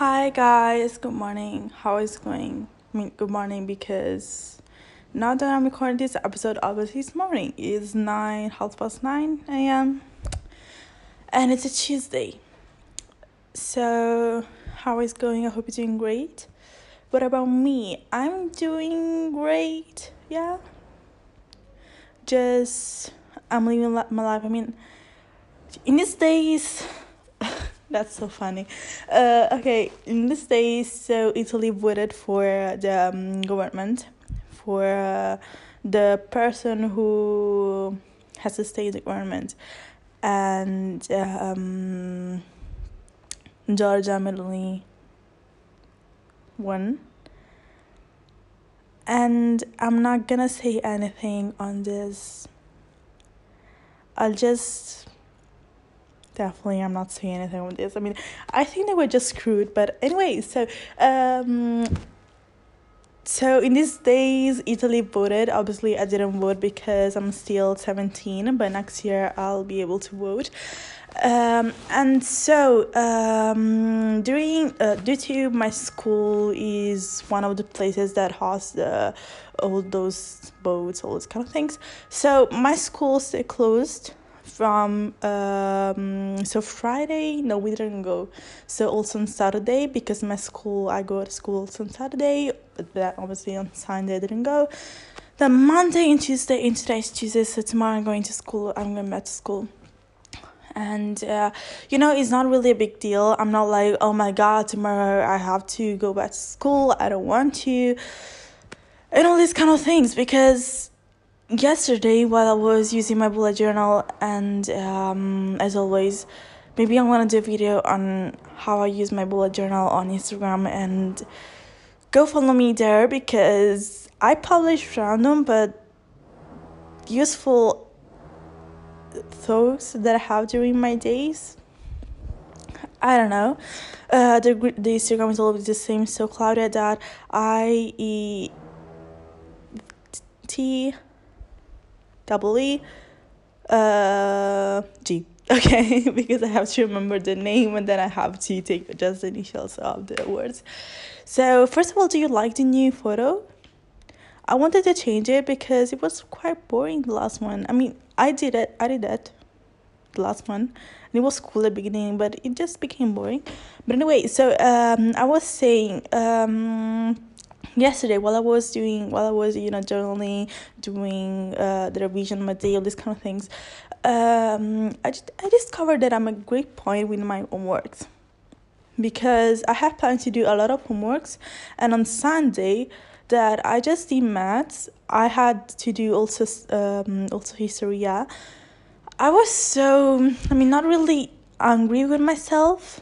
Hi guys, good morning. How is it going? I mean, good morning because now that I'm recording this episode, obviously it's morning. It's nine, half past nine a.m. and it's a Tuesday. So, how is going? I hope you're doing great. What about me? I'm doing great. Yeah. Just I'm living my life. I mean, in these days. That's so funny. Uh, okay, in this days, so Italy voted for the um, government, for uh, the person who has to stay the government, and um, Giorgia Meloni won. And I'm not gonna say anything on this. I'll just definitely i'm not saying anything with this. I mean i think they were just screwed but anyway so um so in these days italy voted. Obviously i didn't vote because i'm still 17 but next year i'll be able to vote. Um, and so um, during uh, due to my school is one of the places that hosts the all those boats all those kind of things. So my school stay closed from um, so Friday no we didn't go. So also on Saturday because my school I go to school on Saturday but obviously on Sunday I didn't go. Then Monday and Tuesday and today's Tuesday so tomorrow I'm going to school I'm going back to school. And uh, you know it's not really a big deal. I'm not like oh my god tomorrow I have to go back to school I don't want to and all these kind of things because yesterday while I was using my bullet journal and um, as always maybe I'm gonna do a video on how I use my bullet journal on Instagram and go follow me there because I publish random but useful thoughts that I have during my days. I don't know. Uh, the the Instagram is always the same, so Claudia that I E T double E uh, G. Okay, because I have to remember the name and then I have to take just the initials of the words. So, first of all, do you like the new photo? I wanted to change it because it was quite boring the last one. I mean, I did it, I did that the last one and it was cool at the beginning but it just became boring but anyway so um i was saying um yesterday while I was doing while I was you know journaling, doing uh, the revision my day all these kind of things, um, I just I discovered that I'm a great point with my homeworks because I have planned to do a lot of homeworks, and on Sunday that I just did maths. I had to do also um, also history. Yeah, I was so I mean not really angry with myself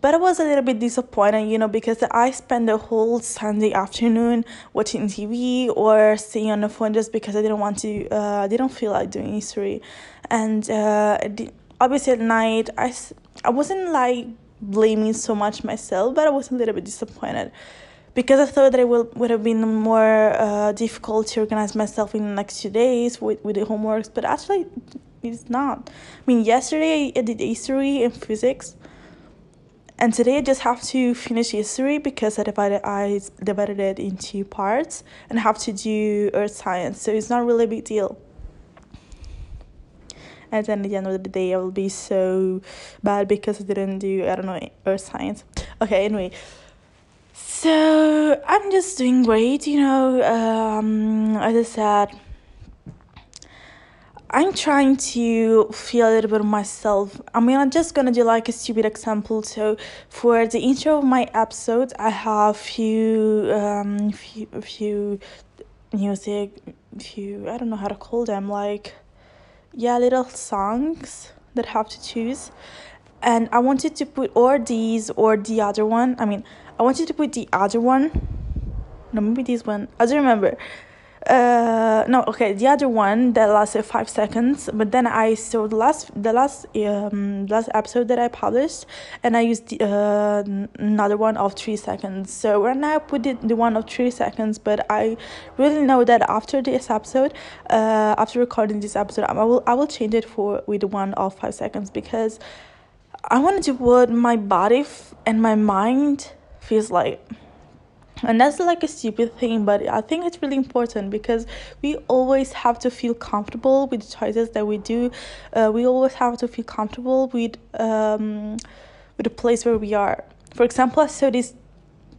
but I was a little bit disappointed, you know, because I spent the whole Sunday afternoon watching TV or staying on the phone just because I didn't want to, uh, I didn't feel like doing history. And uh, obviously at night, I, I wasn't like blaming so much myself, but I was a little bit disappointed because I thought that it would, would have been more uh, difficult to organize myself in the next two days with, with the homeworks, but actually it's not. I mean, yesterday I did history and physics and today I just have to finish history because I divided I divided it into parts and have to do earth science. So it's not really a big deal. And then at the end of the day I will be so bad because I didn't do I don't know earth science. Okay, anyway. So I'm just doing great, you know. Um, as I said, I'm trying to feel a little bit of myself. I mean, I'm just gonna do like a stupid example. So, for the intro of my episode, I have few, um, few, few music, few. I don't know how to call them. Like, yeah, little songs that I have to choose, and I wanted to put or these or the other one. I mean, I wanted to put the other one. No, maybe this one. I don't remember uh no okay the other one that lasted five seconds but then i saw the last the last um last episode that i published and i used the, uh, another one of three seconds so right now i put it the one of three seconds but i really know that after this episode uh after recording this episode i will i will change it for with the one of five seconds because I want to do what my body f- and my mind feels like. And that's like a stupid thing, but I think it's really important because we always have to feel comfortable with the choices that we do. Uh, we always have to feel comfortable with um, with the place where we are. For example, I saw this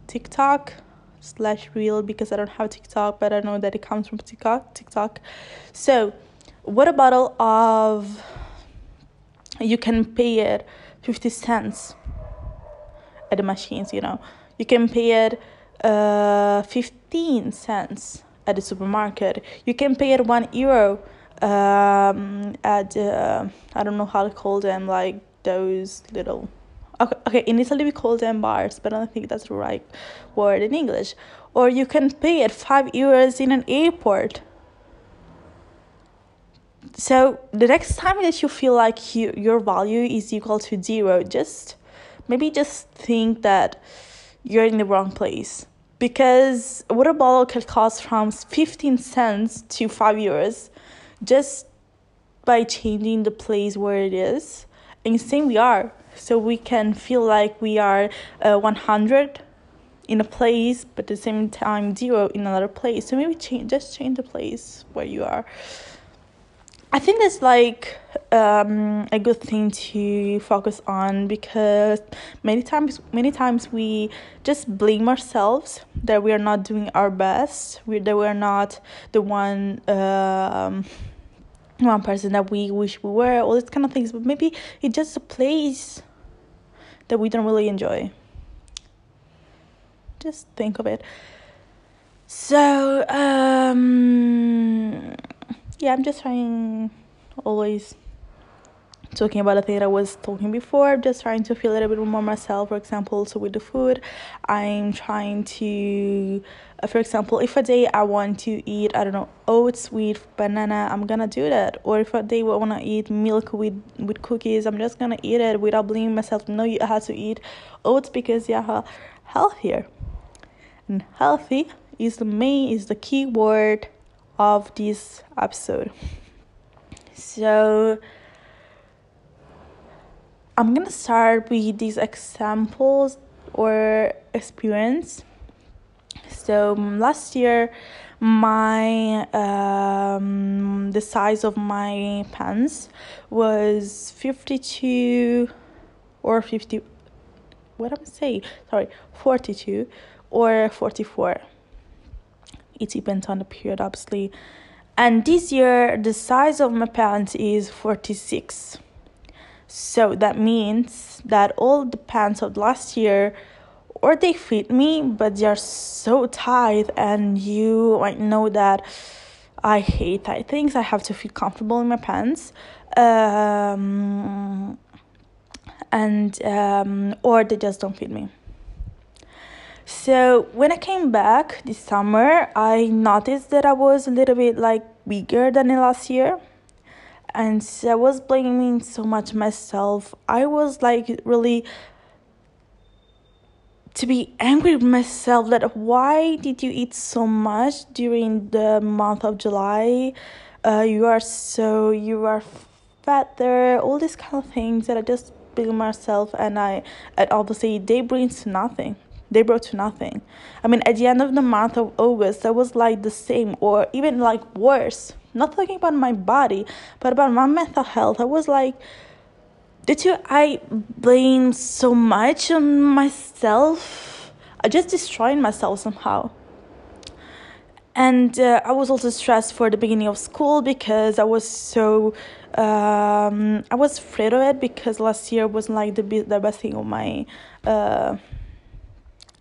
TikTok slash reel because I don't have TikTok, but I know that it comes from TikTok. TikTok. So, what a bottle of you can pay it 50 cents at the machines, you know. You can pay it uh, 15 cents at the supermarket. You can pay it 1 euro um, at, uh, I don't know how to call them, like those little okay, okay in italy we call them bars but i don't think that's the right word in english. Or you can pay it five euros in an airport. So the next time that you feel like you, your value is equal to zero just maybe just think that you're in the wrong place because a water bottle can cost from 15 cents to 5 euros just by changing the place where it is. And same we are. So we can feel like we are uh, 100 in a place but at the same time zero in another place. So maybe change just change the place where you are. I think that's like um, a good thing to focus on because many times many times we just blame ourselves that we are not doing our best we that we're not the one um, one person that we wish we were, all these kind of things. But maybe it's just a place that we don't really enjoy. Just think of it. So, um, yeah, I'm just trying always talking about the thing that I was talking before, just trying to feel a little bit more myself. For example, so with the food, I'm trying to, uh, for example, if a day I want to eat, I don't know, oats with banana, I'm gonna do that. Or if a day I wanna eat milk with with cookies, I'm just gonna eat it without blaming myself. No, you have to eat oats because yeah, healthier and healthy is the main is the key word of this episode. So I'm gonna start with these examples or experience. So last year, my um, the size of my pants was 52 or 50 what I'm saying? Sorry, 42 or 44. It depends on the period, obviously. And this year, the size of my pants is 46. So that means that all the pants of last year or they fit me but they are so tight and you might know that I hate tight things. I have to feel comfortable in my pants. Um, and um, or they just don't fit me. So when I came back this summer, I noticed that I was a little bit like bigger than last year and I was blaming so much myself. I was like really to be angry with myself that why did you eat so much during the month of July? Uh, you are so you are fat there. All these kind of things that I just blame myself, and I and obviously they bring to nothing. They brought to nothing. I mean, at the end of the month of August, I was like the same or even like worse not talking about my body, but about my mental health. I was like, did you? I blame so much on myself. I just destroyed myself somehow. And uh, I was also stressed for the beginning of school because I was so um, I was afraid of it because last year wasn't like the the best thing of my uh,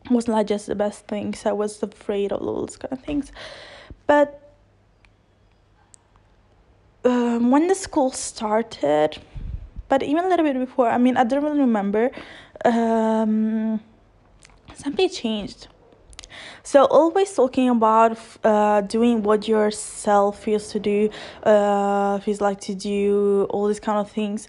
wasn't like just the best things. I was afraid of all those kind of things, but um, when the school started, but even a little bit before, I mean, I don't really remember, um, something changed. So always talking about uh, doing what yourself feels to do, uh, feels like to do, all these kind of things.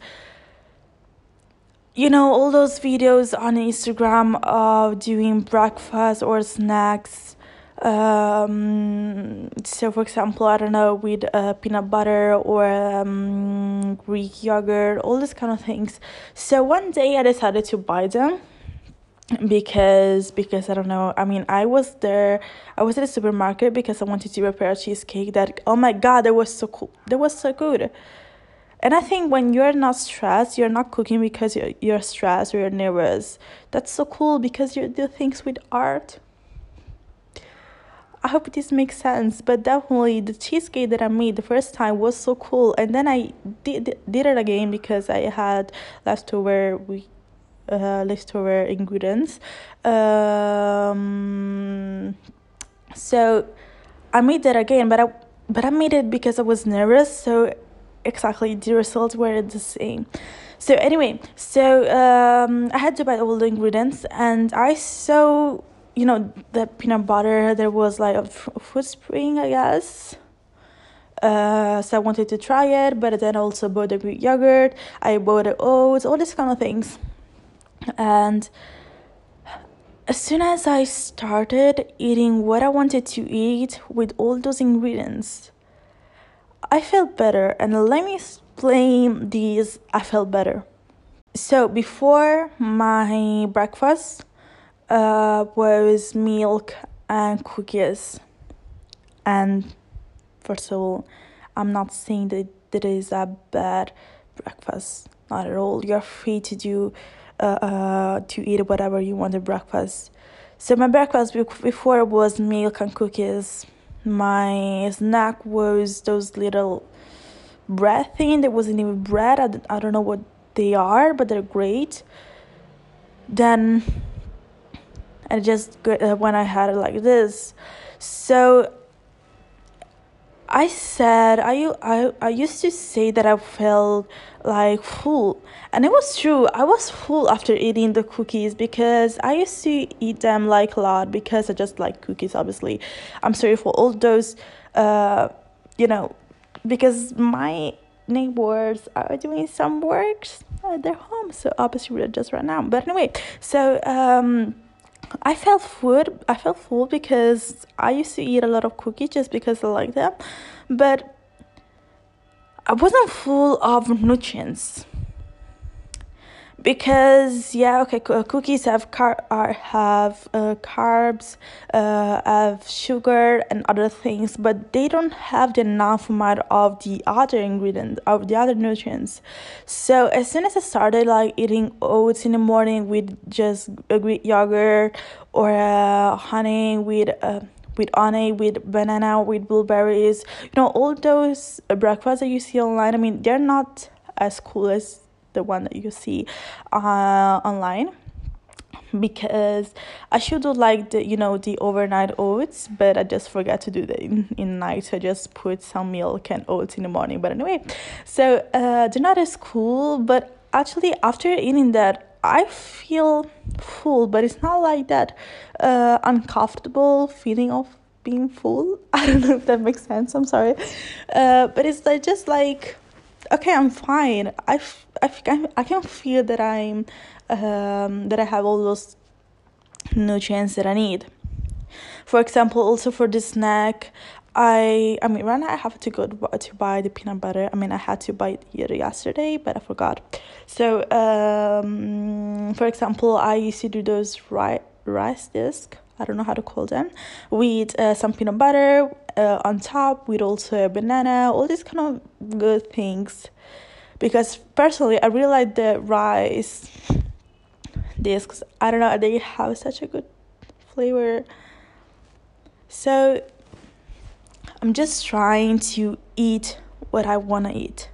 You know, all those videos on Instagram of doing breakfast or snacks Um, so, for example, I don't know, with uh, peanut butter or um, Greek yogurt, all these kind of things. So one day I decided to buy them because because I don't know. I mean, I was there. I was at the supermarket because I wanted to prepare a cheesecake. That oh my god, that was so cool. That was so good. And I think when you're not stressed, you're not cooking because you're, you're stressed or you're nervous. That's so cool because you do things with art. I hope this makes sense, but definitely the cheesecake that I made the first time was so cool, and then I did did it again because I had leftover we uh, leftover ingredients. Um, so I made that again, but I but I made it because I was nervous. So exactly the results were the same. So anyway, so um, I had to buy all the ingredients, and I saw you know the peanut butter. There was like a Foodspring, I guess. Uh, so I wanted to try it, but then also bought the Greek yogurt. I bought the oats, all these kind of things. And as soon as I started eating what I wanted to eat with all those ingredients, I felt better. And let me explain these I felt better. So before my breakfast uh, was milk and cookies. And first of all, I'm not saying that that is a bad breakfast. Not at all. You're free to do uh, uh, to eat whatever you want at breakfast. So my breakfast before was milk and cookies. My snack was those little bread thing. There wasn't even bread. I, I don't know what they are, but they're great. Then I just uh, when I had it like this. So I said I I I used to say that I felt like full, and it was true. I was full after eating the cookies because I used to eat them like a lot because I just like cookies. Obviously, I'm sorry for all those, uh, you know, because my neighbors are doing some works at their home, so obviously we're just right now. But anyway, so um I felt full. I felt full because I used to eat a lot of cookies just because I like them, but I wasn't full of nutrients because yeah okay uh, cookies have car are have uh, carbs uh, have sugar and other things but they don't have the enough amount of the other ingredients of the other nutrients so as soon as i started like eating oats in the morning with just a greek yogurt or uh, honey with uh, with honey, with banana, with blueberries. You know, all those breakfasts that you see online, I mean, they're not as cool as the one that you see uh, online because I should do like the you know the overnight oats, but I just forgot to do that in, in night. So I just put some milk and oats in the morning. But anyway, so uh, they're not as cool. But actually, after eating that, I feel full, but it's not like that uh, uncomfortable feeling of being full. I don't know if that makes sense. I'm sorry, uh, but it's like just like okay, I'm fine. I, I, I can feel that I'm um, that I have all those nutrients that I need. For example, also for the snack, I I mean right now I have to go to buy the peanut butter. I mean I had to buy it yesterday, but I forgot. So um, for example, I used to do those rice rice disc. I don't know how to call them with uh, some peanut butter uh, on top with also a banana, all these kind of good things. Because personally, I really like the rice discs. I don't know, they have such a good flavor. So I'm just trying to eat what I want to eat.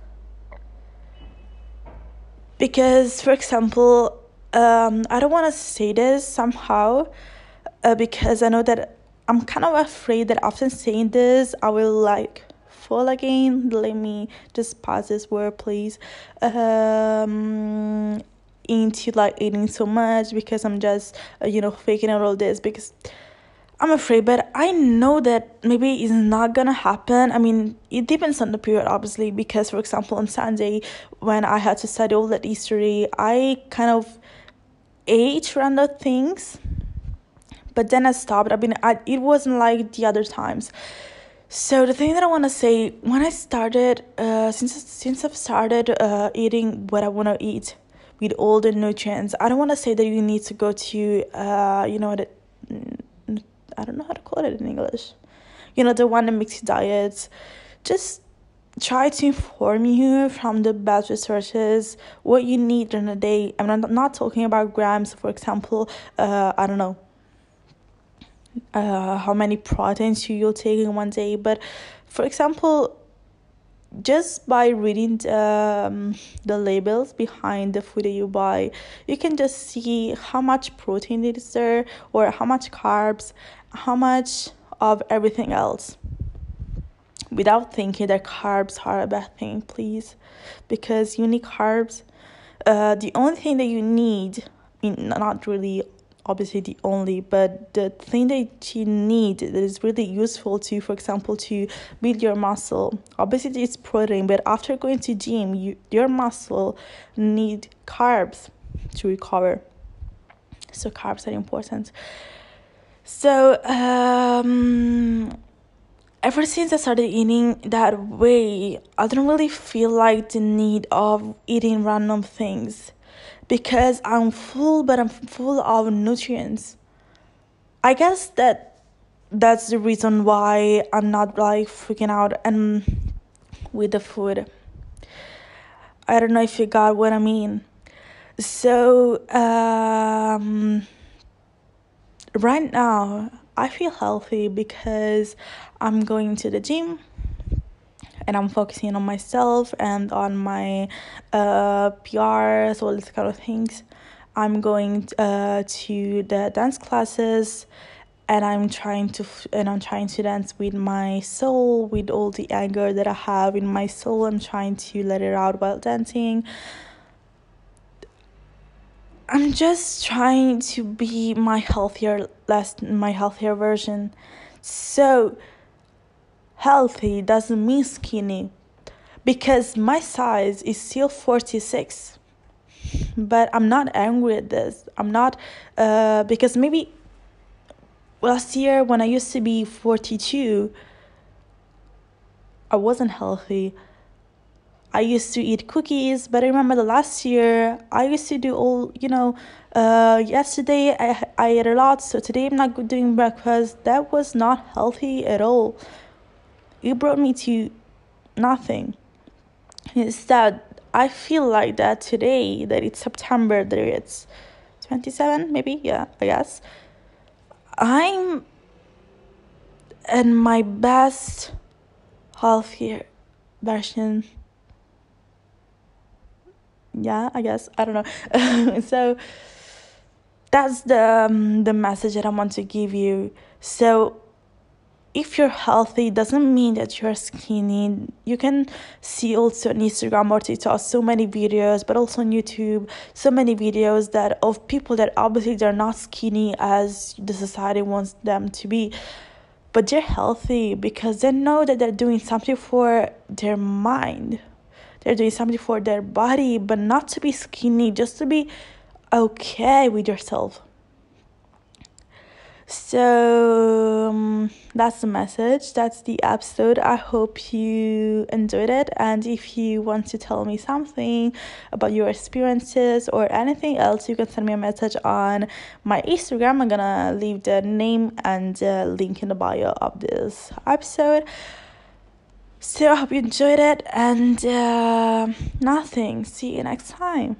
Because, for example, um, I don't want to say this somehow uh, because I know that I'm kind of afraid that after saying this, I will like fall again. Let me just pause this word, please. Um, into like eating so much because I'm just uh, you know faking out all this because I'm afraid, but I know that maybe it's not gonna happen. I mean, it depends on the period, obviously, because for example, on Sunday when I had to study all that history, I kind of ate random things but then I stopped. I mean, I, it wasn't like the other times. So the thing that I want to say when I started, uh, since since I've started uh, eating what I want to eat with all the nutrients, I don't want to say that you need to go to, uh, you know, the, I don't know how to call it in English, you know, the one that makes you diets. Just try to inform you from the best resources what you need in a day. I'm not, not talking about grams, for example. Uh, I don't know uh, how many proteins you'll take in one day. But for example, just by reading the, um, the labels behind the food that you buy, you can just see how much protein is there, or how much carbs, how much of everything else. Without thinking that carbs are a bad thing, please, because you need carbs. Uh, the only thing that you need, not really obviously the only but the thing that you need that is really useful to for example to build your muscle obviously it's protein but after going to gym you your muscle need carbs to recover. So carbs are important. So um ever since I started eating that way, I don't really feel like the need of eating random things because I'm full, but I'm full of nutrients. I guess that that's the reason why I'm not like freaking out and with the food. I don't know if you got what I mean. So um, right now I feel healthy because I'm going to the gym and I'm focusing on myself and on my uh, PRs, all these kind of things. I'm going uh, to the dance classes and I'm trying to and I'm trying to dance with my soul with all the anger that I have in my soul. I'm trying to let it out while dancing. I'm just trying to be my healthier last my healthier version. So healthy doesn't mean skinny because my size is still 46 but i'm not angry at this. I'm not uh, because maybe last year when i used to be 42 i wasn't healthy. I used to eat cookies but i remember the last year i used to do all you know uh, yesterday I, I ate a lot so today i'm not doing breakfast. That was not healthy at all it brought me to nothing. Instead, I feel like that today, that it's September, that it's 27, maybe, yeah, I guess. I'm in my best healthier version. Yeah, I guess. I don't know. so that's the um, the message that I want to give you. So if you're healthy doesn't mean that you're skinny. You can see also on instagram or tiktok so many videos but also on youtube so many videos that of people that obviously they're not skinny as the society wants them to be. But they're healthy because they know that they're doing something for their mind. They're doing something for their body but not to be skinny just to be okay with yourself so um, that's the message. That's the episode. I hope you enjoyed it. And if you want to tell me something about your experiences or anything else, you can send me a message on my Instagram. I'm gonna leave the name and the link in the bio of this episode. So I hope you enjoyed it and uh, nothing. See you next time.